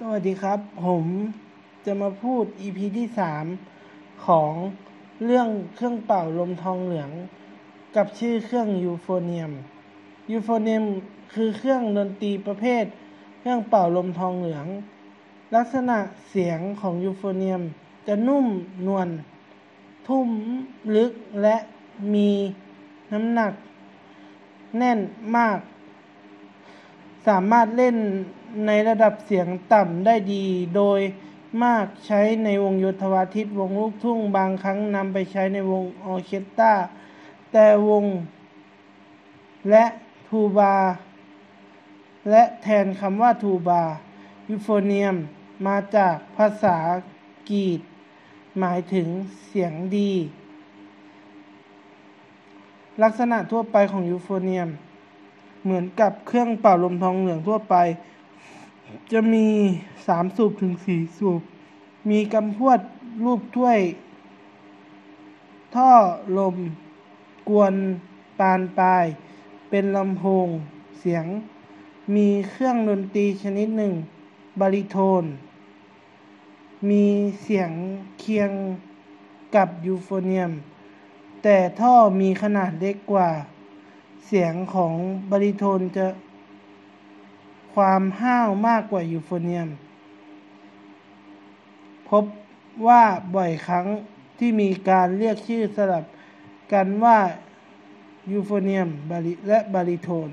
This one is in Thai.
สวัสดีครับ ผมจะมาพูด EP ที่สามของเรื่องเครื่องเป่าลมทองเหลือง กับชื่อเครื่องยูโฟเนียมยูโฟเนียมคือเครื่องดนตรีประเภท เครื่องเป่าลมทองเหลือง ลักษณะเสียงของยูโฟเนียมจะนุ่มนวลทุ้มลึกและมีน้ำหนัก แน่นมาก สามารถเล่นในระดับเสียงต่ำได้ดีโดยมากใช้ในวงโยธวาทิตวงลูกทุ่งบางครั้งนำไปใช้ในวงออเคสตราแต่วง และทูบา และแทนคำว่าทูบายูโฟเนียมมาจากภาษากรีกหมายถึงเสียงดี ลักษณะทั่วไปของยูโฟเนียม เหมือนกับเครื่องเป่าลมทองเหลืองทั่วไป จะมีสามสูบถึงสี่สูบ มีกำพวดรูปถ้วย ท่อลม กวนปานปลาย เป็นลำโพง เสียง มีเครื่องดนตรีชนิดหนึ่ง บาริโทน มีเสียงเคียงกับยูโฟเนียม แต่ท่อมีขนาดเล็กกว่า เสียงของบาริโทนจะความห้าวมากกว่ายูโฟเนียม พบว่าบ่อยครั้งที่มีการเรียกชื่อสลับกันว่ายูโฟเนียมและบาริโทน